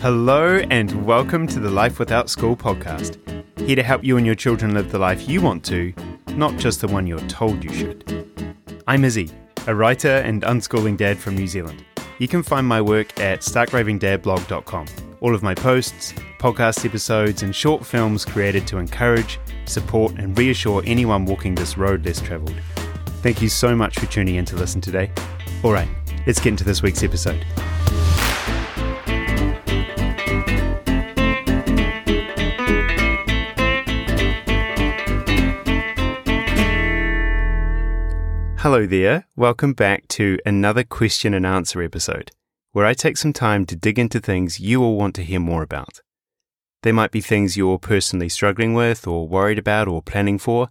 Hello, and welcome to the Life Without School podcast. Here to help you and your children live the life you want to, not just the one you're told you should. I'm Izzy, a writer and unschooling dad from New Zealand. You can find my work at starkravingdadblog.com. All of my posts, podcast episodes, and short films created to encourage, support, and reassure anyone walking this road less travelled. Thank you so much for tuning in to listen today. All right, let's get into this week's episode. Hello there, welcome back to another question and answer episode where I take some time to dig into things you all want to hear more about. There might be things you're personally struggling with or worried about or planning for,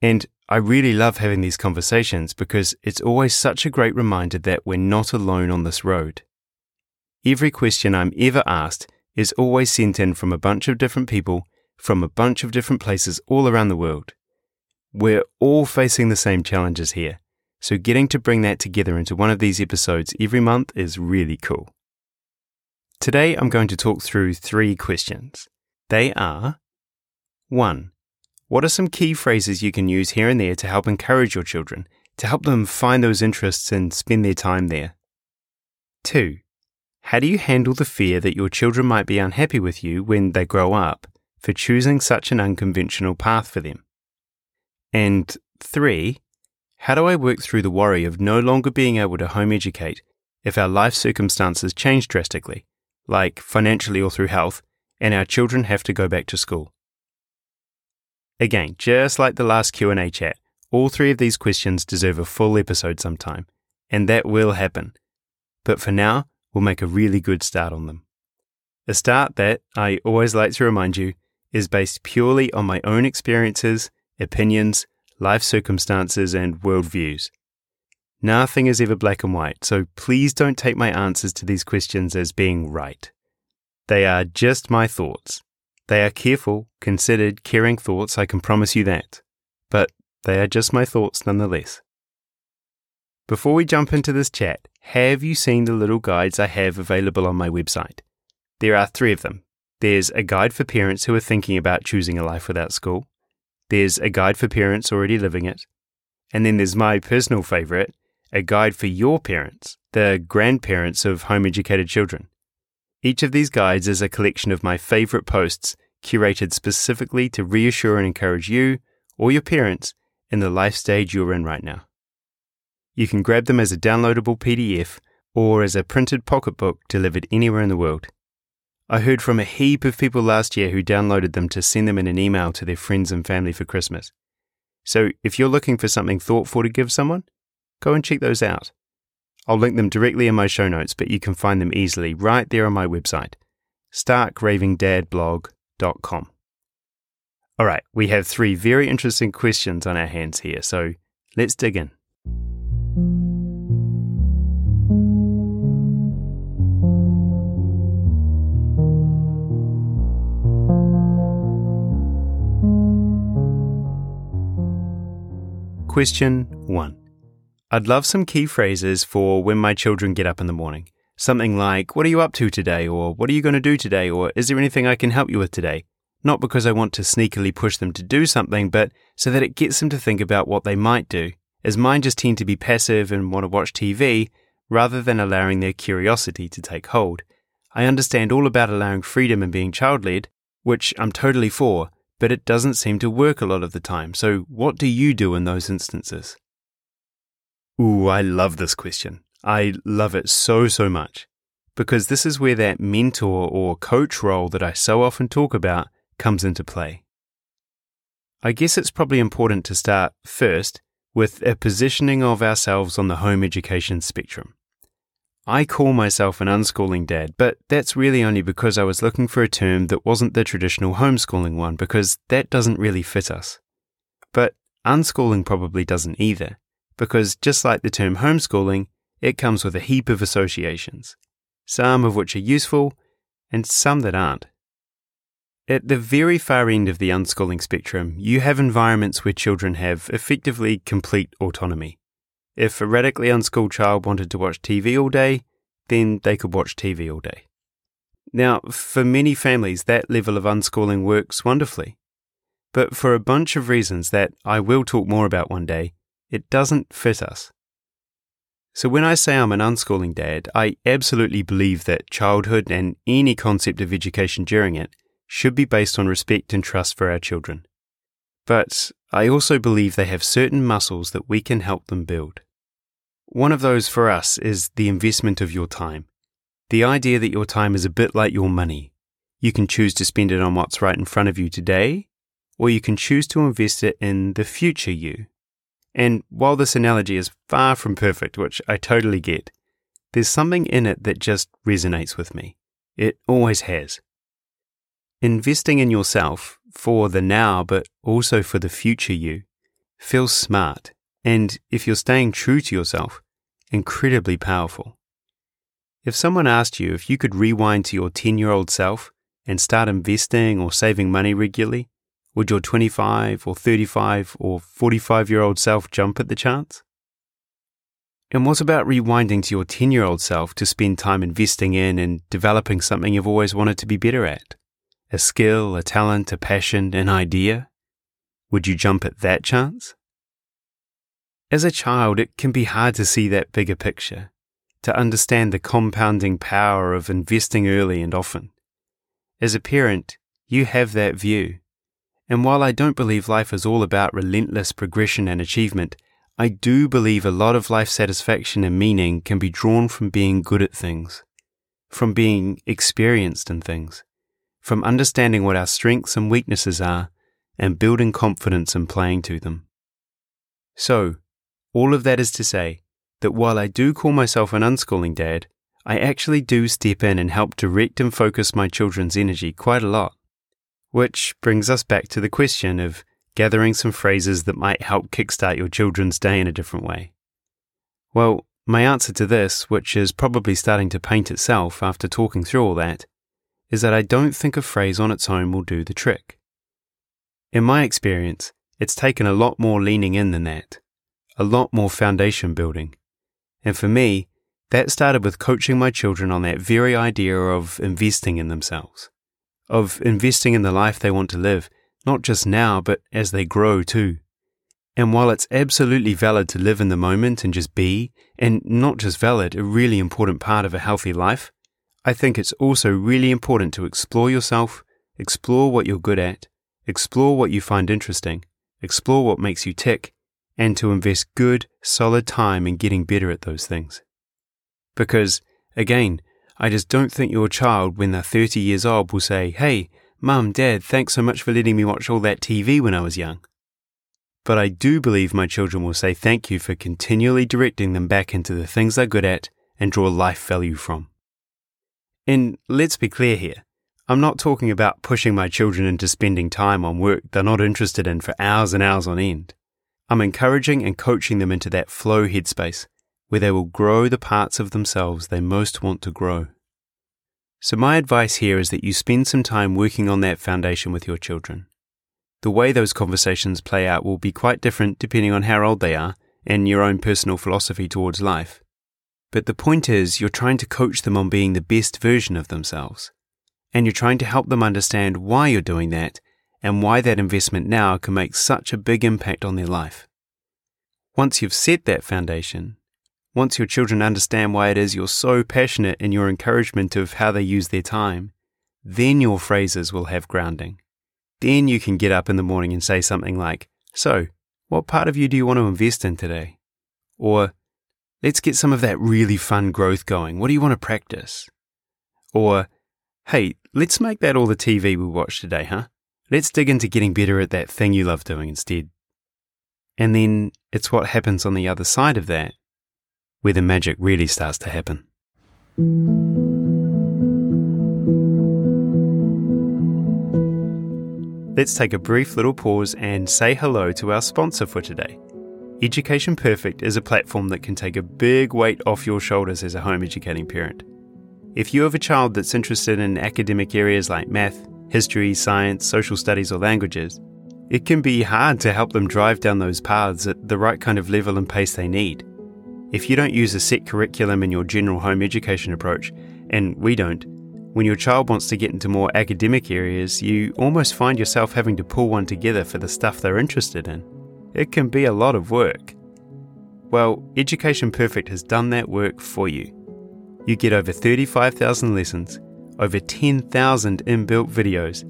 and I really love having these conversations because it's always such a great reminder that we're not alone on this road. Every question I'm ever asked is always sent in from a bunch of different people from a bunch of different places all around the world. We're all facing the same challenges here so getting to bring that together into one of these episodes every month is really cool. Today I'm going to talk through three questions. They are 1. What are some key phrases you can use here and there to help encourage your children, to help them find those interests and spend their time there? 2. How do you handle the fear that your children might be unhappy with you when they grow up for choosing such an unconventional path for them? And 3. How do I work through the worry of no longer being able to home educate if our life circumstances change drastically, like financially or through health, and our children have to go back to school? Again, just like the last Q&A chat, all three of these questions deserve a full episode sometime, and that will happen. But for now, we'll make a really good start on them. A start that, I always like to remind you, is based purely on my own experiences, opinions, life circumstances, and worldviews. Nothing is ever black and white, so please don't take my answers to these questions as being right. They are just my thoughts. They are careful, considered, caring thoughts, I can promise you that. But they are just my thoughts nonetheless. Before we jump into this chat, have you seen the little guides I have available on my website? There are three of them. There's a guide for parents who are thinking about choosing a life without school. There's a guide for parents already living it. And then there's my personal favorite, a guide for your parents, the grandparents of home educated children. Each of these guides is a collection of my favorite posts curated specifically to reassure and encourage you or your parents in the life stage you're in right now. You can grab them as a downloadable PDF or as a printed pocketbook delivered anywhere in the world. I heard from a heap of people last year who downloaded them to send them in an email to their friends and family for Christmas. So if you're looking for something thoughtful to give someone, go and check those out. I'll link them directly in my show notes, but you can find them easily right there on my website, starkravingdadblog.com. All right, we have three very interesting questions on our hands here, so let's dig in. Question 1. I'd love some key phrases for when my children get up in the morning. Something like, What are you up to today? or What are you going to do today? or Is there anything I can help you with today? Not because I want to sneakily push them to do something, but so that it gets them to think about what they might do, as mine just tend to be passive and want to watch TV rather than allowing their curiosity to take hold. I understand all about allowing freedom and being child led, which I'm totally for, but it doesn't seem to work a lot of the time. So, what do you do in those instances? Ooh, I love this question. I love it so, so much. Because this is where that mentor or coach role that I so often talk about comes into play. I guess it's probably important to start first with a positioning of ourselves on the home education spectrum. I call myself an unschooling dad, but that's really only because I was looking for a term that wasn't the traditional homeschooling one, because that doesn't really fit us. But unschooling probably doesn't either, because just like the term homeschooling, it comes with a heap of associations, some of which are useful and some that aren't. At the very far end of the unschooling spectrum, you have environments where children have effectively complete autonomy. If a radically unschooled child wanted to watch TV all day, then they could watch TV all day. Now, for many families, that level of unschooling works wonderfully. But for a bunch of reasons that I will talk more about one day, it doesn't fit us. So when I say I'm an unschooling dad, I absolutely believe that childhood and any concept of education during it should be based on respect and trust for our children. But I also believe they have certain muscles that we can help them build. One of those for us is the investment of your time. The idea that your time is a bit like your money. You can choose to spend it on what's right in front of you today, or you can choose to invest it in the future you. And while this analogy is far from perfect, which I totally get, there's something in it that just resonates with me. It always has. Investing in yourself for the now, but also for the future you, feels smart, and if you're staying true to yourself, incredibly powerful. If someone asked you if you could rewind to your 10 year old self and start investing or saving money regularly, would your 25 or 35 or 45 year old self jump at the chance? And what about rewinding to your 10 year old self to spend time investing in and developing something you've always wanted to be better at? A skill, a talent, a passion, an idea? Would you jump at that chance? As a child, it can be hard to see that bigger picture, to understand the compounding power of investing early and often. As a parent, you have that view and while I don't believe life is all about relentless progression and achievement, I do believe a lot of life satisfaction and meaning can be drawn from being good at things, from being experienced in things, from understanding what our strengths and weaknesses are, and building confidence and playing to them. So, all of that is to say that while I do call myself an unschooling dad, I actually do step in and help direct and focus my children's energy quite a lot. Which brings us back to the question of gathering some phrases that might help kickstart your children's day in a different way. Well, my answer to this, which is probably starting to paint itself after talking through all that, is that I don't think a phrase on its own will do the trick. In my experience, it's taken a lot more leaning in than that, a lot more foundation building. And for me, that started with coaching my children on that very idea of investing in themselves of investing in the life they want to live, not just now, but as they grow too. And while it's absolutely valid to live in the moment and just be, and not just valid, a really important part of a healthy life, I think it's also really important to explore yourself, explore what you're good at, explore what you find interesting, explore what makes you tick, and to invest good, solid time in getting better at those things. Because, again, I just don't think your child, when they're 30 years old, will say, Hey, Mum, Dad, thanks so much for letting me watch all that TV when I was young. But I do believe my children will say thank you for continually directing them back into the things they're good at and draw life value from. And let's be clear here. I'm not talking about pushing my children into spending time on work they're not interested in for hours and hours on end. I'm encouraging and coaching them into that flow headspace where they will grow the parts of themselves they most want to grow. So, my advice here is that you spend some time working on that foundation with your children. The way those conversations play out will be quite different depending on how old they are and your own personal philosophy towards life. But the point is, you're trying to coach them on being the best version of themselves. And you're trying to help them understand why you're doing that and why that investment now can make such a big impact on their life. Once you've set that foundation, once your children understand why it is you're so passionate in your encouragement of how they use their time, then your phrases will have grounding. Then you can get up in the morning and say something like, So, what part of you do you want to invest in today? Or, Let's get some of that really fun growth going. What do you want to practice? Or, Hey, let's make that all the TV we watch today, huh? Let's dig into getting better at that thing you love doing instead. And then it's what happens on the other side of that where the magic really starts to happen. Let's take a brief little pause and say hello to our sponsor for today. Education Perfect is a platform that can take a big weight off your shoulders as a home educating parent. If you have a child that's interested in academic areas like math, history, science, social studies, or languages, it can be hard to help them drive down those paths at the right kind of level and pace they need. If you don't use a set curriculum in your general home education approach, and we don't, When your child wants to get into more academic areas, you almost find yourself having to pull one together for the stuff they're interested in. It can be a lot of work. Well, Education Perfect has done that work for you. You get over 35,000 lessons, over 10,000 inbuilt videos,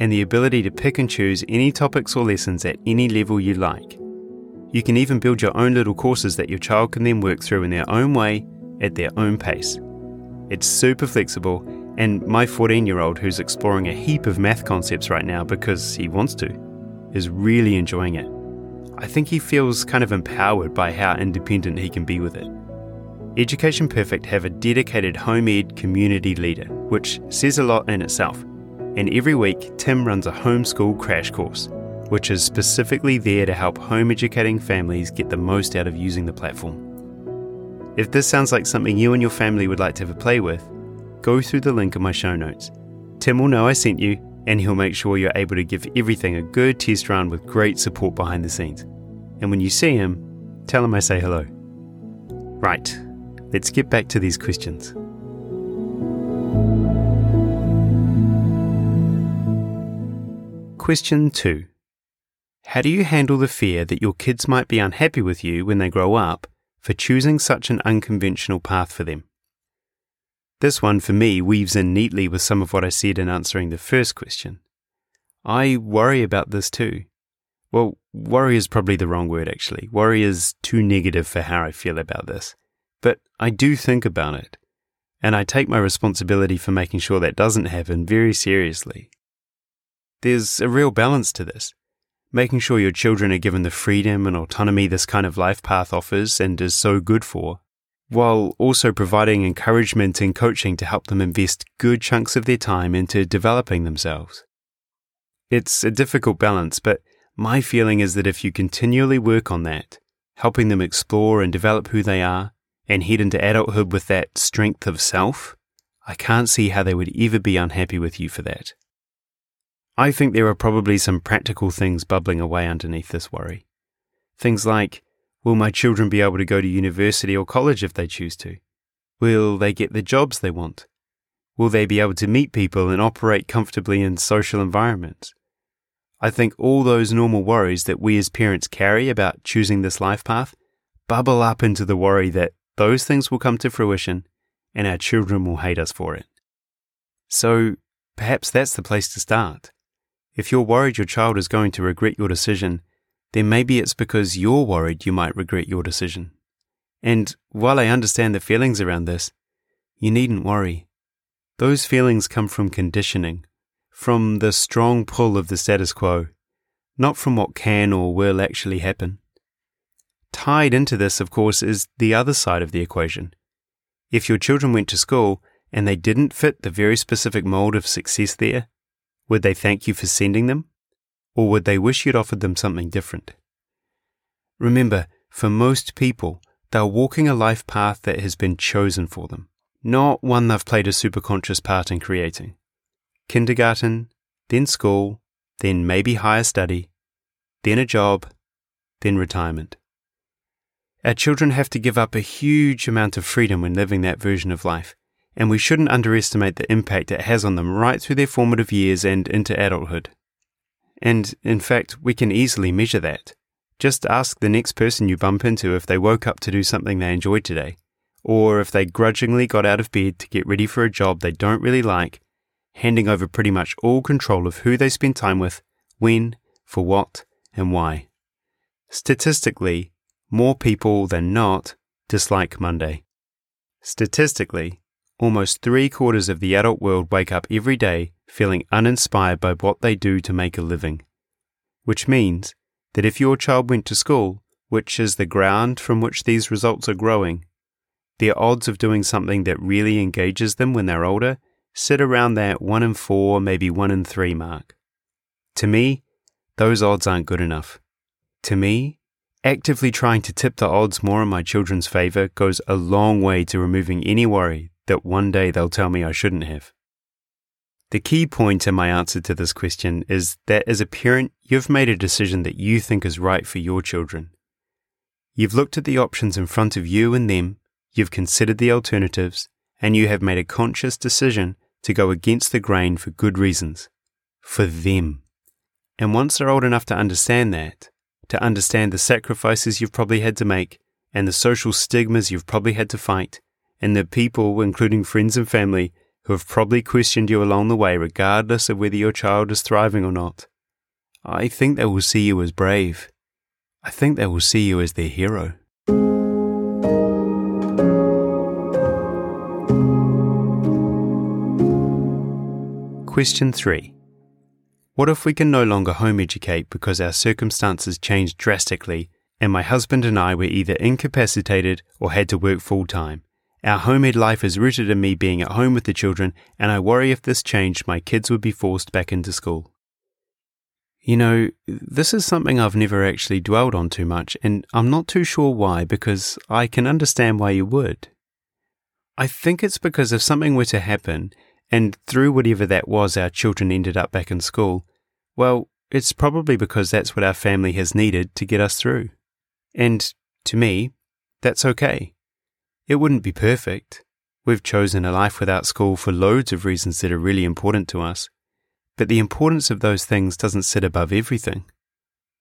and the ability to pick and choose any topics or lessons at any level you like. You can even build your own little courses that your child can then work through in their own way, at their own pace. It's super flexible, and my 14 year old, who's exploring a heap of math concepts right now because he wants to, is really enjoying it. I think he feels kind of empowered by how independent he can be with it. Education Perfect have a dedicated home ed community leader, which says a lot in itself. And every week, Tim runs a homeschool crash course, which is specifically there to help home educating families get the most out of using the platform. If this sounds like something you and your family would like to have a play with, go through the link in my show notes. Tim will know I sent you, and he'll make sure you're able to give everything a good test run with great support behind the scenes. And when you see him, tell him I say hello. Right, let's get back to these questions. Question 2 How do you handle the fear that your kids might be unhappy with you when they grow up for choosing such an unconventional path for them? This one, for me, weaves in neatly with some of what I said in answering the first question. I worry about this too. Well, worry is probably the wrong word, actually. Worry is too negative for how I feel about this. But I do think about it, and I take my responsibility for making sure that doesn't happen very seriously. There's a real balance to this making sure your children are given the freedom and autonomy this kind of life path offers and is so good for, while also providing encouragement and coaching to help them invest good chunks of their time into developing themselves. It's a difficult balance, but my feeling is that if you continually work on that, helping them explore and develop who they are, and head into adulthood with that strength of self, I can't see how they would ever be unhappy with you for that. I think there are probably some practical things bubbling away underneath this worry. Things like Will my children be able to go to university or college if they choose to? Will they get the jobs they want? Will they be able to meet people and operate comfortably in social environments? I think all those normal worries that we as parents carry about choosing this life path bubble up into the worry that those things will come to fruition and our children will hate us for it. So perhaps that's the place to start. If you're worried your child is going to regret your decision, then maybe it's because you're worried you might regret your decision. And while I understand the feelings around this, you needn't worry. Those feelings come from conditioning, from the strong pull of the status quo, not from what can or will actually happen. Tied into this, of course, is the other side of the equation. If your children went to school and they didn't fit the very specific mold of success there, would they thank you for sending them? Or would they wish you'd offered them something different? Remember, for most people, they're walking a life path that has been chosen for them, not one they've played a superconscious part in creating. Kindergarten, then school, then maybe higher study, then a job, then retirement. Our children have to give up a huge amount of freedom when living that version of life, and we shouldn't underestimate the impact it has on them right through their formative years and into adulthood. And in fact, we can easily measure that. Just ask the next person you bump into if they woke up to do something they enjoyed today, or if they grudgingly got out of bed to get ready for a job they don't really like, handing over pretty much all control of who they spend time with, when, for what, and why. Statistically, more people than not dislike Monday. Statistically, almost three quarters of the adult world wake up every day feeling uninspired by what they do to make a living. Which means that if your child went to school, which is the ground from which these results are growing, their odds of doing something that really engages them when they're older sit around that 1 in 4, maybe 1 in 3 mark. To me, those odds aren't good enough. To me, actively trying to tip the odds more in my children's favor goes a long way to removing any worry that one day they'll tell me I shouldn't have. The key point in my answer to this question is that as a parent, you've made a decision that you think is right for your children. You've looked at the options in front of you and them, you've considered the alternatives, and you have made a conscious decision to go against the grain for good reasons. For them. And once they're old enough to understand that, to understand the sacrifices you've probably had to make, and the social stigmas you've probably had to fight, and the people, including friends and family, who have probably questioned you along the way, regardless of whether your child is thriving or not, I think they will see you as brave. I think they will see you as their hero. Question 3. What if we can no longer home educate because our circumstances changed drastically and my husband and I were either incapacitated or had to work full time? Our home ed life is rooted in me being at home with the children, and I worry if this changed, my kids would be forced back into school. You know, this is something I've never actually dwelled on too much, and I'm not too sure why because I can understand why you would. I think it's because if something were to happen and through whatever that was, our children ended up back in school, well, it's probably because that's what our family has needed to get us through. And to me, that's okay. It wouldn't be perfect. We've chosen a life without school for loads of reasons that are really important to us. But the importance of those things doesn't sit above everything.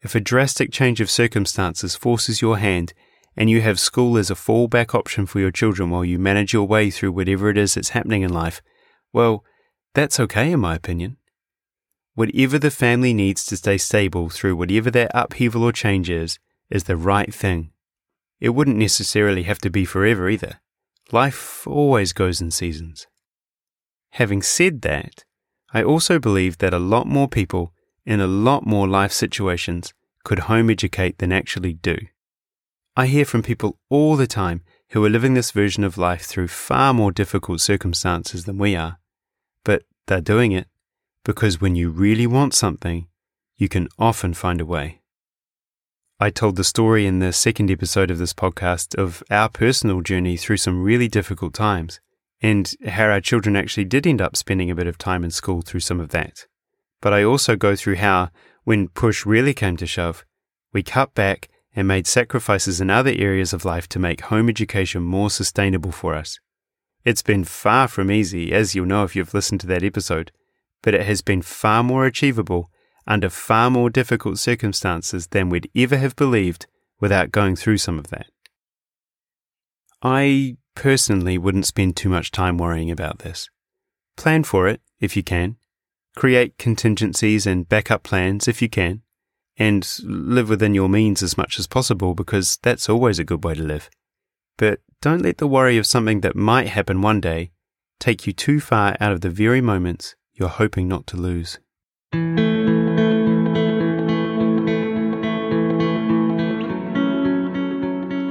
If a drastic change of circumstances forces your hand and you have school as a fallback option for your children while you manage your way through whatever it is that's happening in life, well, that's okay in my opinion. Whatever the family needs to stay stable through whatever that upheaval or change is, is the right thing. It wouldn't necessarily have to be forever either. Life always goes in seasons. Having said that, I also believe that a lot more people in a lot more life situations could home educate than actually do. I hear from people all the time who are living this version of life through far more difficult circumstances than we are but they're doing it because when you really want something, you can often find a way. I told the story in the second episode of this podcast of our personal journey through some really difficult times and how our children actually did end up spending a bit of time in school through some of that. But I also go through how, when push really came to shove, we cut back and made sacrifices in other areas of life to make home education more sustainable for us. It's been far from easy, as you'll know if you've listened to that episode, but it has been far more achievable under far more difficult circumstances than we'd ever have believed without going through some of that. I personally wouldn't spend too much time worrying about this. Plan for it if you can, create contingencies and backup plans if you can, and live within your means as much as possible because that's always a good way to live. But don't let the worry of something that might happen one day take you too far out of the very moments you're hoping not to lose.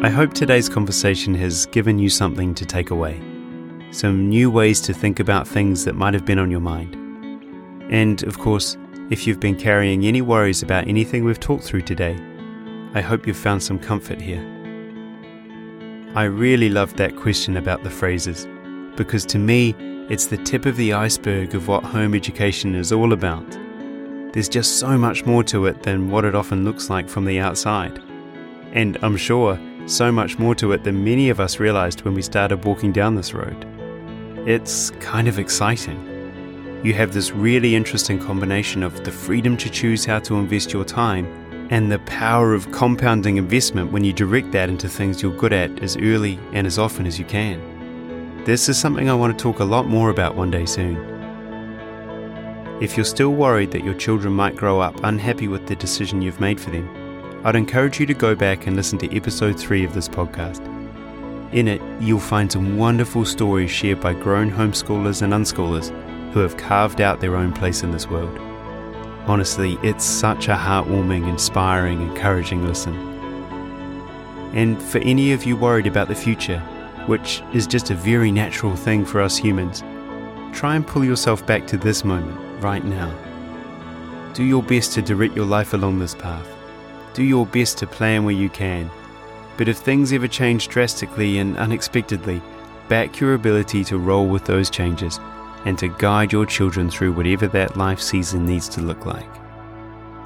I hope today's conversation has given you something to take away, some new ways to think about things that might have been on your mind. And, of course, if you've been carrying any worries about anything we've talked through today, I hope you've found some comfort here. I really loved that question about the phrases, because to me, it's the tip of the iceberg of what home education is all about. There's just so much more to it than what it often looks like from the outside. And I'm sure so much more to it than many of us realized when we started walking down this road. It's kind of exciting. You have this really interesting combination of the freedom to choose how to invest your time and the power of compounding investment when you direct that into things you're good at as early and as often as you can. This is something I want to talk a lot more about one day soon. If you're still worried that your children might grow up unhappy with the decision you've made for them, I'd encourage you to go back and listen to episode 3 of this podcast. In it, you'll find some wonderful stories shared by grown homeschoolers and unschoolers who have carved out their own place in this world. Honestly, it's such a heartwarming, inspiring, encouraging listen. And for any of you worried about the future, which is just a very natural thing for us humans, try and pull yourself back to this moment, right now. Do your best to direct your life along this path. Do your best to plan where you can. But if things ever change drastically and unexpectedly, back your ability to roll with those changes and to guide your children through whatever that life season needs to look like.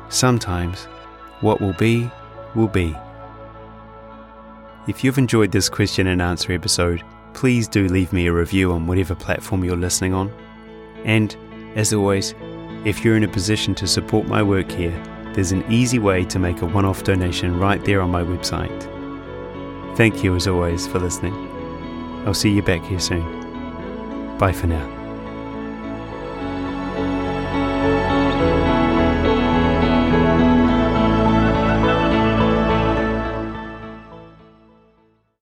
Sometimes, what will be, will be. If you've enjoyed this question and answer episode, please do leave me a review on whatever platform you're listening on. And, as always, if you're in a position to support my work here, there's an easy way to make a one off donation right there on my website. Thank you, as always, for listening. I'll see you back here soon. Bye for now.